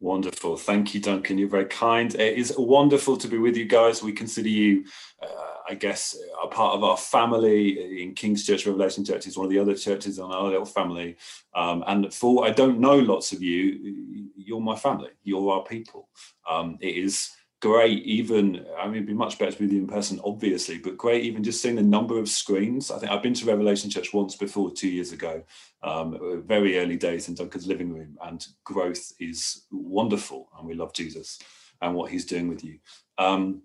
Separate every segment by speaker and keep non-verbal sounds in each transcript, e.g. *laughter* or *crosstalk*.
Speaker 1: Wonderful. Thank you, Duncan. You're very kind. It is wonderful to be with you guys. We consider you, uh, I guess, a part of our family in King's Church Revelation Church. is one of the other churches in our little family. Um, and for I don't know lots of you, you're my family. You're our people. Um, it is great even i mean it'd be much better with you in person obviously but great even just seeing the number of screens. I think i've been to revelation church once before two years ago um, very early days in duncan's living room and growth is wonderful and we love jesus and what he's doing with you. Um,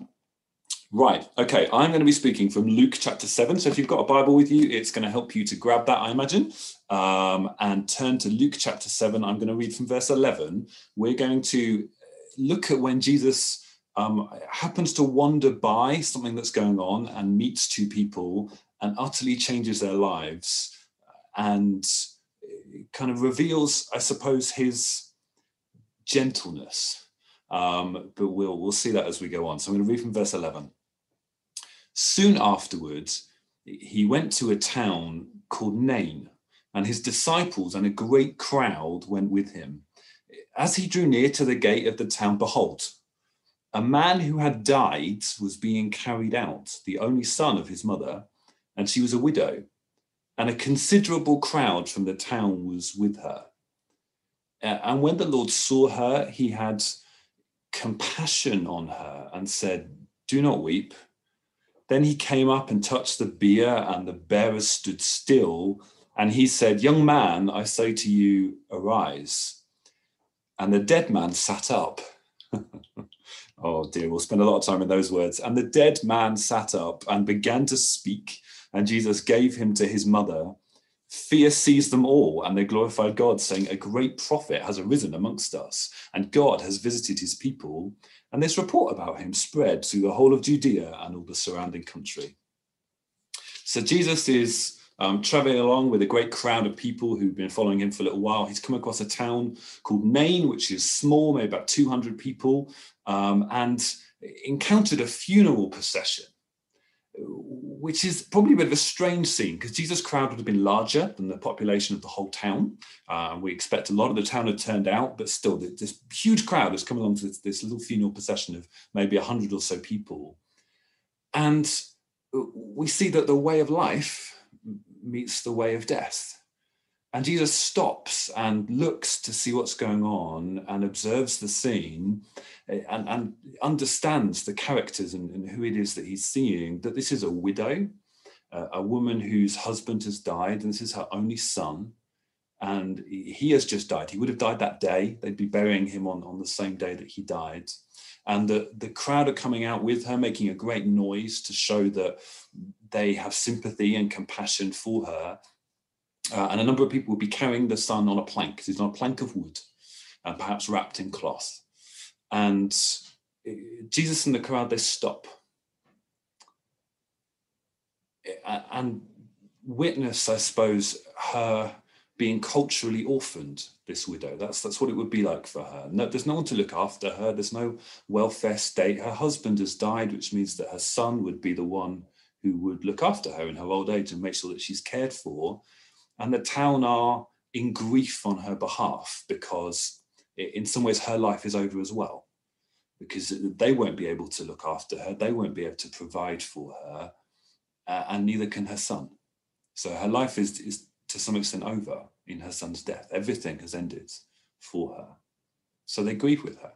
Speaker 1: right okay i'm going to be speaking from luke chapter 7 so if you've got a bible with you it's going to help you to grab that i imagine. Um, and turn to luke chapter 7 i'm going to read from verse 11 we're going to look at when jesus um, happens to wander by something that's going on and meets two people and utterly changes their lives and kind of reveals, I suppose, his gentleness. Um, but we'll we'll see that as we go on. So I'm going to read from verse 11. Soon afterwards, he went to a town called Nain, and his disciples and a great crowd went with him. As he drew near to the gate of the town, behold, a man who had died was being carried out, the only son of his mother, and she was a widow, and a considerable crowd from the town was with her. And when the Lord saw her, he had compassion on her and said, Do not weep. Then he came up and touched the bier, and the bearers stood still. And he said, Young man, I say to you, arise. And the dead man sat up. *laughs* Oh dear, we'll spend a lot of time in those words. And the dead man sat up and began to speak, and Jesus gave him to his mother. Fear seized them all, and they glorified God, saying, A great prophet has arisen amongst us, and God has visited his people. And this report about him spread through the whole of Judea and all the surrounding country. So Jesus is um, traveling along with a great crowd of people who've been following him for a little while. He's come across a town called Nain, which is small, maybe about 200 people, um, and encountered a funeral procession, which is probably a bit of a strange scene because Jesus' crowd would have been larger than the population of the whole town. Uh, we expect a lot of the town had turned out, but still, this huge crowd has come along to this, this little funeral procession of maybe 100 or so people. And we see that the way of life meets the way of death. And Jesus stops and looks to see what's going on and observes the scene eh, and, and understands the characters and, and, who it is that he's seeing. That this is a widow, uh, a woman whose husband has died, and this is her only son. And he has just died. He would have died that day. They'd be burying him on, on the same day that he died. And the, the crowd are coming out with her, making a great noise to show that they have sympathy and compassion for her. Uh, and a number of people will be carrying the son on a plank. He's on a plank of wood, and perhaps wrapped in cloth. And uh, Jesus and the crowd, they stop and witness, I suppose, her being culturally orphaned, this widow. That's that's what it would be like for her. No, there's no one to look after her. There's no welfare state. Her husband has died, which means that her son would be the one who would look after her in her old age and make sure that she's cared for. And the town are in grief on her behalf because, in some ways, her life is over as well. Because they won't be able to look after her, they won't be able to provide for her, uh, and neither can her son. So her life is, is to some extent over in her son's death. Everything has ended for her. So they grieve with her.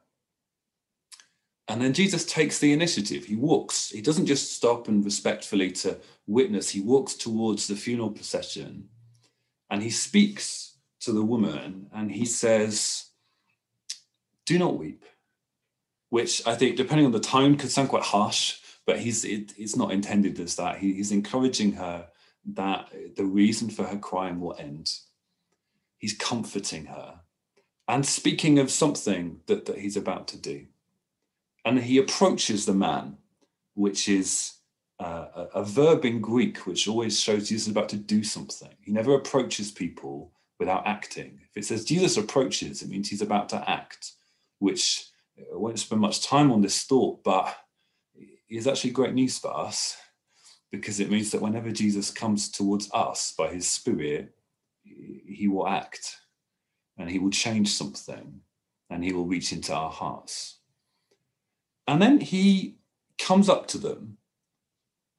Speaker 1: And then Jesus takes the initiative. He walks. He doesn't just stop and respectfully to witness. He walks towards the funeral procession and he speaks to the woman and he says, Do not weep. Which I think, depending on the tone, could sound quite harsh, but he's it, it's not intended as that. He, he's encouraging her that the reason for her crying will end. He's comforting her and speaking of something that, that he's about to do and he approaches the man, which is uh, a, a, verb in Greek, which always shows Jesus is about to do something. He never approaches people without acting. If it says Jesus approaches, it means he's about to act, which I uh, won't spend much time on this thought, but is actually great news for us because it means that whenever Jesus comes towards us by his spirit, he will act and he will change something and he will reach into our hearts. And then he comes up to them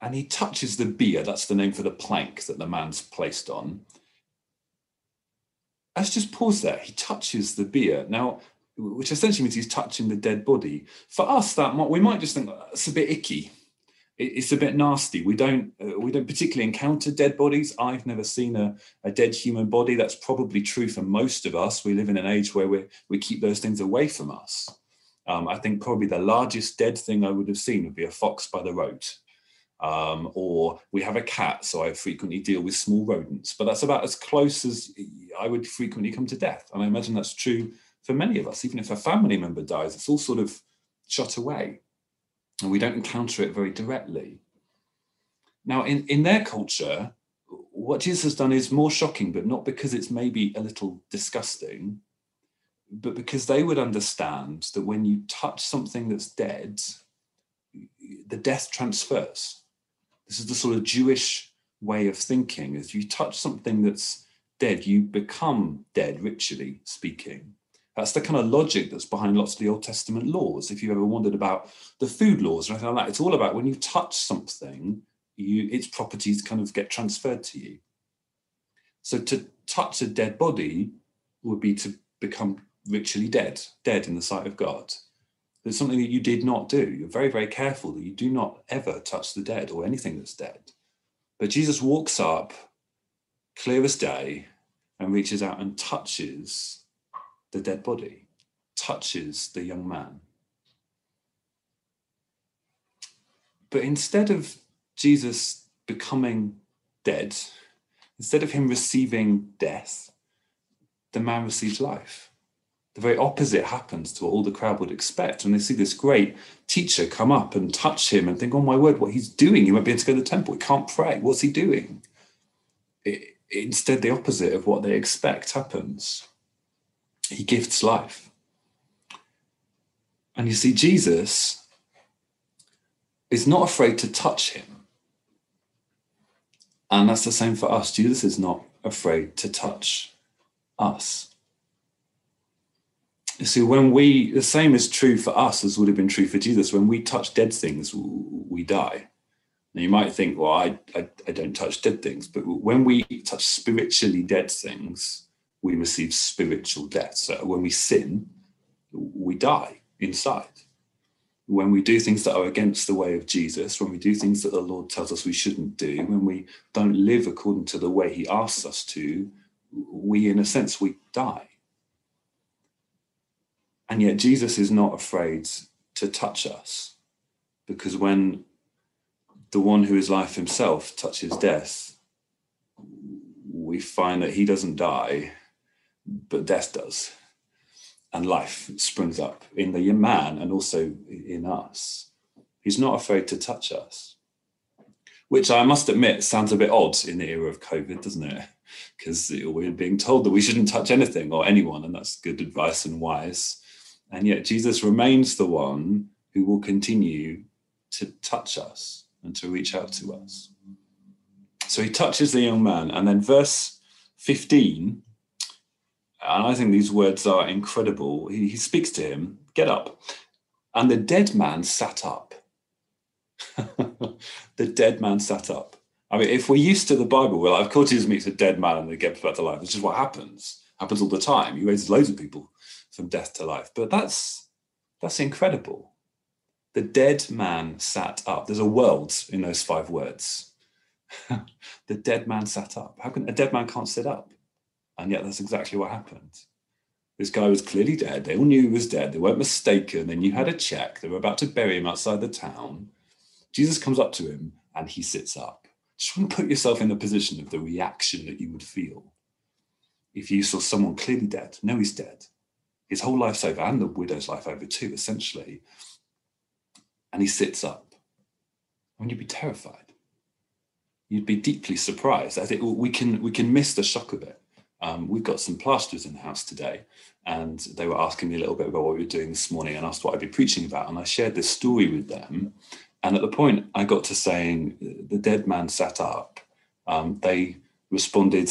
Speaker 1: and he touches the bier. That's the name for the plank that the man's placed on. Let's just pause there. He touches the bier. Now, which essentially means he's touching the dead body. For us, that might, we might just think that's a bit icky. It's a bit nasty. We don't uh, we don't particularly encounter dead bodies. I've never seen a, a dead human body. That's probably true for most of us. We live in an age where we we keep those things away from us. Um, I think probably the largest dead thing I would have seen would be a fox by the road. Um, or we have a cat, so I frequently deal with small rodents. But that's about as close as I would frequently come to death. And I imagine that's true for many of us. Even if a family member dies, it's all sort of shut away and we don't encounter it very directly. Now, in, in their culture, what Jesus has done is more shocking, but not because it's maybe a little disgusting, but because they would understand that when you touch something that's dead, the death transfers. This is the sort of Jewish way of thinking. If you touch something that's dead, you become dead, ritually speaking. That's the kind of logic that's behind lots of the Old Testament laws. If you ever wondered about the food laws or anything like that, it's all about when you touch something, you its properties kind of get transferred to you. So to touch a dead body would be to become ritually dead, dead in the sight of God. It's something that you did not do. You're very, very careful that you do not ever touch the dead or anything that's dead. But Jesus walks up, clear as day, and reaches out and touches the dead body, touches the young man. But instead of Jesus becoming dead, instead of him receiving death, the man receives life. The very opposite happens to what all the crowd would expect. When they see this great teacher come up and touch him and think, oh my word, what he's doing, he won't be able to go to the temple, he can't pray. What's he doing? It, instead, the opposite of what they expect happens he gifts life. And you see, Jesus is not afraid to touch him. And that's the same for us. Jesus is not afraid to touch us. See, when we, the same is true for us as would have been true for Jesus. When we touch dead things, we die. Now you might think, well, I, I, I don't touch dead things. But when we touch spiritually dead things, we receive spiritual death. So when we sin, we die inside. When we do things that are against the way of Jesus, when we do things that the Lord tells us we shouldn't do, when we don't live according to the way He asks us to, we, in a sense, we die. And yet Jesus is not afraid to touch us because when the one who is life himself touches death, we find that he doesn't die, but death does. And life springs up in the man and also in us. He's not afraid to touch us, which I must admit sounds a bit odd in the era of COVID, doesn't it? Because we're being told that we shouldn't touch anything or anyone, and that's good advice and wise. And yet Jesus remains the one who will continue to touch us and to reach out to us. So he touches the young man, and then verse 15 and I think these words are incredible. He, he speaks to him, get up. And the dead man sat up. *laughs* the dead man sat up. I mean, if we're used to the Bible, well, of course Jesus meets a dead man and they get back to life. It's just what happens. Happens all the time. He raises loads of people from death to life. But that's that's incredible. The dead man sat up. There's a world in those five words. *laughs* the dead man sat up. How can a dead man can't sit up? And yet that's exactly what happened. This guy was clearly dead. They all knew he was dead. They weren't mistaken. They knew how to check. They were about to bury him outside the town. Jesus comes up to him and he sits up. Just want to put yourself in the position of the reaction that you would feel if you saw someone clearly dead. No, he's dead. His whole life's over, and the widow's life over too, essentially. And he sits up. And you'd be terrified. You'd be deeply surprised. I think we can we can miss the shock of it um, we've got some plasters in the house today, and they were asking me a little bit about what we were doing this morning and asked what I'd be preaching about. And I shared this story with them. And at the point I got to saying the dead man sat up, um, they responded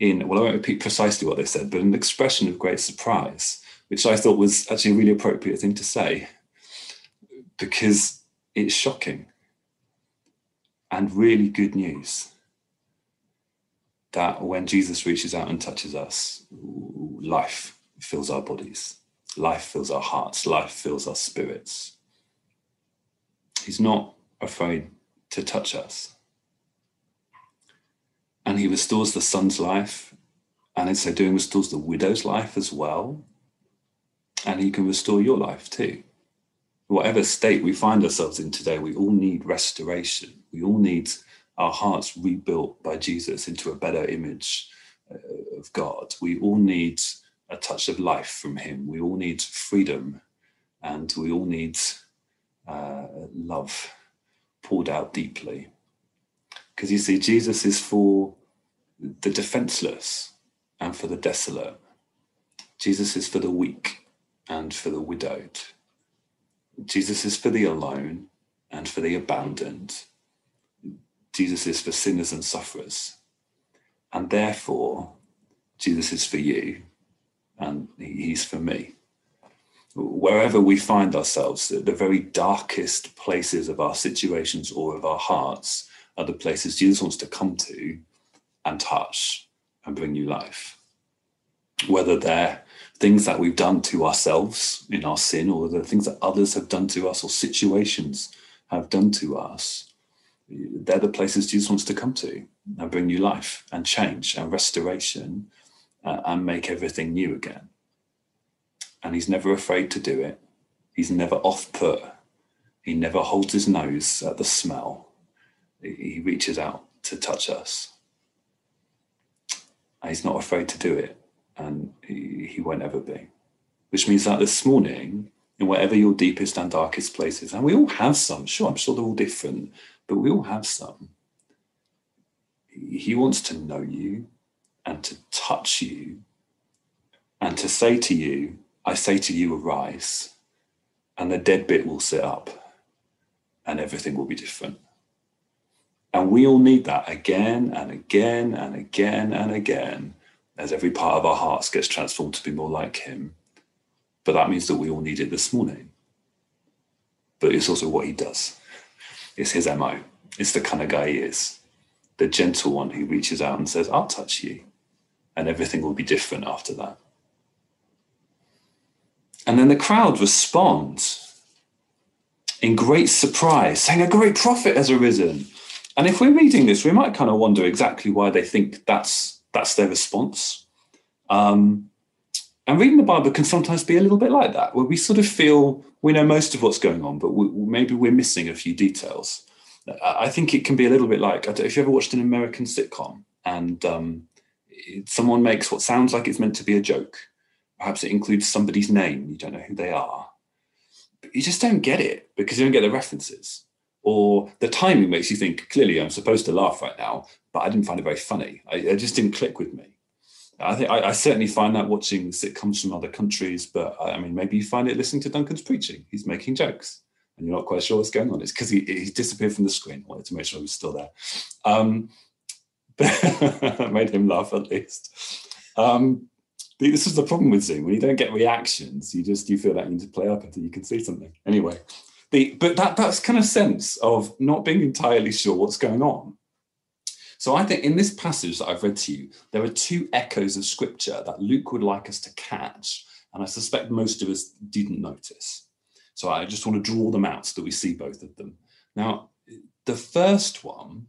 Speaker 1: in, well, I won't repeat precisely what they said, but an expression of great surprise. which I thought was actually a really appropriate thing to say because it's shocking and really good news that when Jesus reaches out and touches us, life fills our bodies, life fills our hearts, life fills our spirits. He's not afraid to touch us. And he restores the son's life, and in so doing, restores the widow's life as well. And he can restore your life too. Whatever state we find ourselves in today, we all need restoration. We all need our hearts rebuilt by Jesus into a better image uh, of God. We all need a touch of life from Him. We all need freedom and we all need uh, love poured out deeply. Because you see, Jesus is for the defenseless and for the desolate. Jesus is for the weak and for the widowed. Jesus is for the alone and for the abandoned. Jesus is for sinners and sufferers. And therefore, Jesus is for you and he's for me. Wherever we find ourselves, at the very darkest places of our situations or of our hearts are the places Jesus wants to come to and touch and bring you life. Whether they're things that we've done to ourselves in our sin, or the things that others have done to us, or situations have done to us, they're the places Jesus wants to come to and bring you life and change and restoration uh, and make everything new again. And he's never afraid to do it. He's never off put. He never holds his nose at the smell. He reaches out to touch us. He's not afraid to do it. And he, he won't ever be. Which means that this morning, in whatever your deepest and darkest places, and we all have some, sure, I'm sure they're all different, but we all have some. He wants to know you and to touch you and to say to you, I say to you, arise, and the dead bit will sit up and everything will be different. And we all need that again and again and again and again as every part of our hearts gets transformed to be more like Him. But that means that we all need it this morning. But it's also what He does, it's His MO, it's the kind of guy He is, the gentle one who reaches out and says, I'll touch you and everything will be different after that. And then the crowd responds in great surprise, saying, A great prophet has arisen. And if we're reading this, we might kind of wonder exactly why they think that's that's their response. Um, and reading the Bible can sometimes be a little bit like that, where we sort of feel we know most of what's going on, but we, maybe we're missing a few details. I think it can be a little bit like if you ever watched an American sitcom and um, someone makes what sounds like it's meant to be a joke. Perhaps it includes somebody's name, you don't know who they are. But you just don't get it because you don't get the references. Or the timing makes you think, clearly I'm supposed to laugh right now, but I didn't find it very funny. I, it just didn't click with me. I think I, I, certainly find that watching sitcoms from other countries, but I mean, maybe you find it listening to Duncan's preaching. He's making jokes and you're not quite sure what's going on. It's because he, he disappeared from the screen. I wanted to make sure he was still there. Um, *laughs* made him laugh at least. Um, this is the problem with Zoom. When you don't get reactions, you just you feel that you need to play up until you can see something. Anyway, the but that that's kind of sense of not being entirely sure what's going on. So I think in this passage that I've read to you, there are two echoes of scripture that Luke would like us to catch, and I suspect most of us didn't notice. So I just want to draw them out so that we see both of them. Now, the first one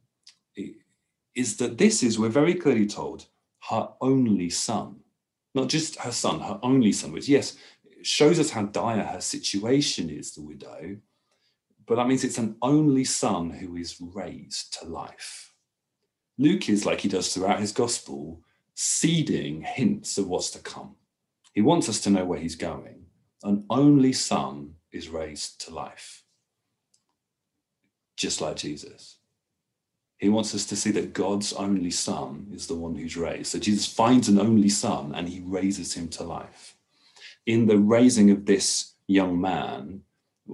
Speaker 1: is that this is, we're very clearly told, her only son. Not just her son, her only son, which, yes, shows us how dire her situation is, the widow, but that means it's an only son who is raised to life. Luke is, like he does throughout his gospel, seeding hints of what's to come. He wants us to know where he's going. An only son is raised to life, just like Jesus. He wants us to see that God's only son is the one who's raised. So Jesus finds an only son and he raises him to life. In the raising of this young man,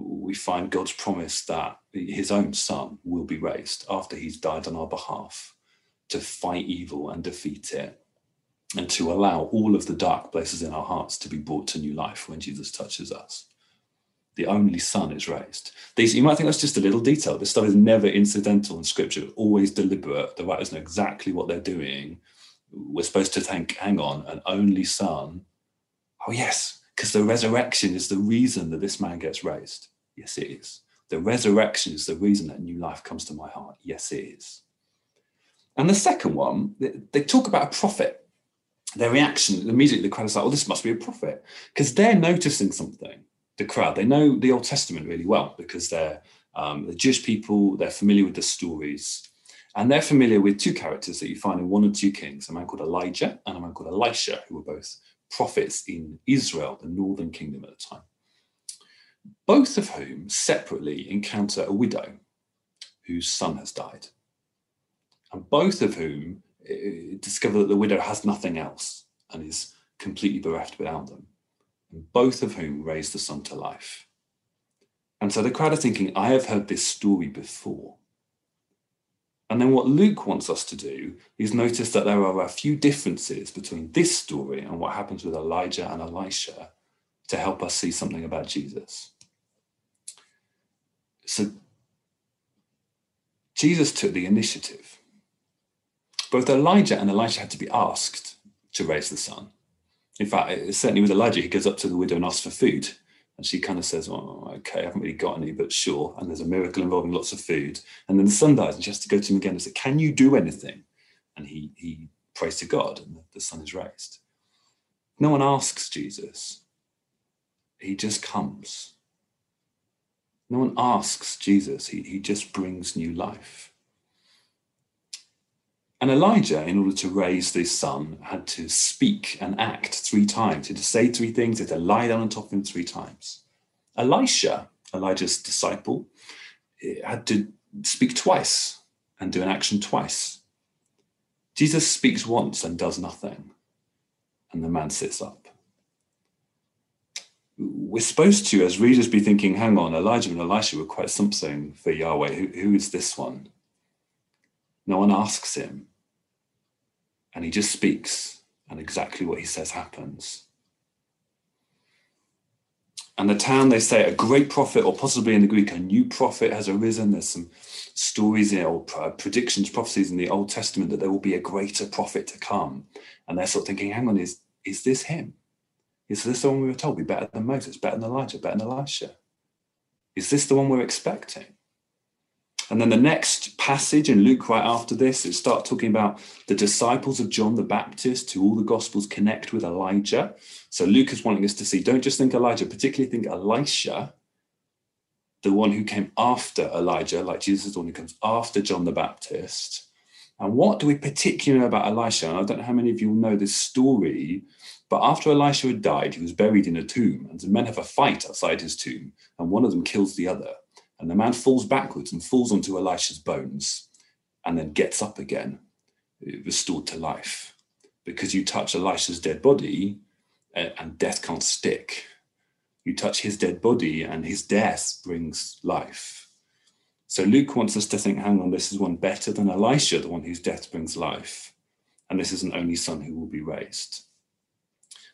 Speaker 1: we find God's promise that his own son will be raised after he's died on our behalf to fight evil and defeat it. and to allow all of the dark places in our hearts to be brought to new life when Jesus touches us. The only Son is raised. These you might think that's just a little detail. This stuff is never incidental in Scripture, always deliberate. The writers know exactly what they're doing. We're supposed to think, hang on, an only Son. Oh yes, because the resurrection is the reason that this man gets raised. Yes, it is. The resurrection is the reason that new life comes to my heart. Yes, it is. And the second one, they, talk about a prophet. Their reaction immediately, the crowd is like, "Oh, this must be a prophet," because they're noticing something. The crowd, they know the Old Testament really well because they're um, the Jewish people. They're familiar with the stories, and they're familiar with two characters that you find in one or two Kings: a man called Elijah and a man called Elisha, who were both prophets in Israel, the northern kingdom at the time both of whom separately encounter a widow whose son has died, and both of whom uh, discover that the widow has nothing else and is completely bereft without them, and both of whom raise the son to life. And so the crowd are thinking, I have heard this story before. And then what Luke wants us to do is notice that there are a few differences between this story and what happens with Elijah and Elisha to help us see something about Jesus. So Jesus took the initiative. Both Elijah and Elisha had to be asked to raise the son. In fact, certainly with Elijah, he goes up to the widow and asks for food. And she kind of says, Oh, okay, I haven't really got any, but sure. And there's a miracle involving lots of food. And then the son dies, and she has to go to him again and say, Can you do anything? And he, he prays to God, and the son is raised. No one asks Jesus, he just comes. No one asks Jesus, he, he just brings new life. And Elijah, in order to raise this son, had to speak and act three times. He had to say three things, he had to lie down on top of him three times. Elisha, Elijah's disciple, eh, had to speak twice and do an action twice. Jesus speaks once and does nothing, and the man sits up we're supposed to, as readers, be thinking, hang on, Elijah and Elisha were quite something for Yahweh. Who, who is this one? No one asks him. And he just speaks, and exactly what he says happens. And the town, they say, a great prophet, or possibly in the Greek, a new prophet has arisen. There's some stories in, or predictions, prophecies in the Old Testament that there will be a greater prophet to come. And they're sort of thinking, hang on, is, is this him? Is this the one we were told be better than Moses, better than Elijah, better than Elisha? Is this the one we're expecting? And then the next passage in Luke, right after this, it starts talking about the disciples of John the Baptist, who all the Gospels connect with Elijah. So Luke is wanting us to see, don't just think Elijah, particularly think Elisha, the one who came after Elijah, like Jesus is the one who comes after John the Baptist. And what do we particularly know about Elisha? And I don't know how many of you know this story but after Elisha had died, he was buried in a tomb, and the men have a fight outside his tomb, and one of them kills the other. And the man falls backwards and falls onto Elisha's bones, and then gets up again, uh, restored to life. Because you touch Elisha's dead body, uh, and death can't stick. You touch his dead body, and his death brings life. So Luke wants us to think, hang on, this is one better than Elisha, the one whose death brings life. And this is an only son who will be raised.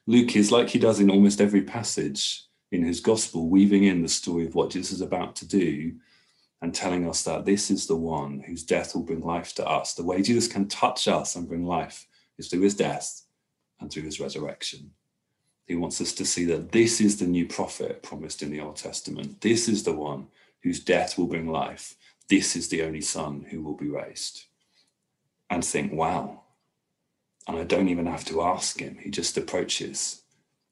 Speaker 1: Luke is like he does in almost every passage in his gospel, weaving in the story of what Jesus is about to do and telling us that this is the one whose death will bring life to us. The way Jesus can touch us and bring life is through his death and through his resurrection. He wants us to see that this is the new prophet promised in the Old Testament. This is the one whose death will bring life. This is the only son who will be raised. And think, wow, and I don't even have to ask him. He just approaches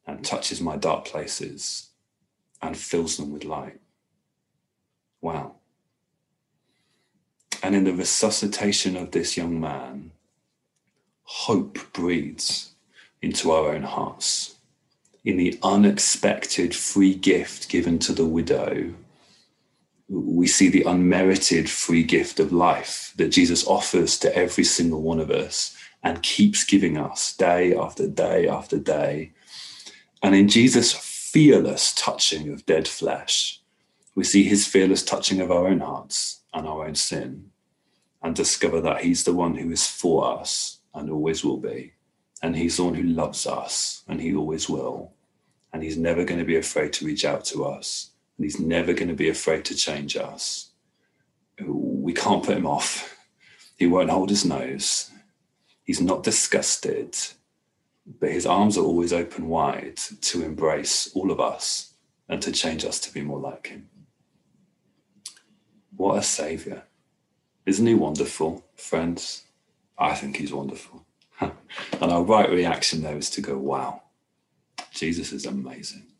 Speaker 1: and touches my dark places and fills them with light. Wow. And in the resuscitation of this young man, hope breathes into our own hearts. In the unexpected free gift given to the widow, we see the unmerited free gift of life that Jesus offers to every single one of us and keeps giving us day after day after day. And in Jesus' fearless touching of dead flesh, we see his fearless touching of our own hearts and our own sin and discover that he's the one who is for us and always will be And he's the one who loves us, and he always will. And he's never going to be afraid to reach out to us, and he's never going to be afraid to change us. We can't put him off. He won't hold his nose. He's not disgusted, but his arms are always open wide to embrace all of us and to change us to be more like him. What a savior. Isn't he wonderful, friends? I think he's wonderful. *laughs* and our right reaction there is to go, wow, Jesus is amazing.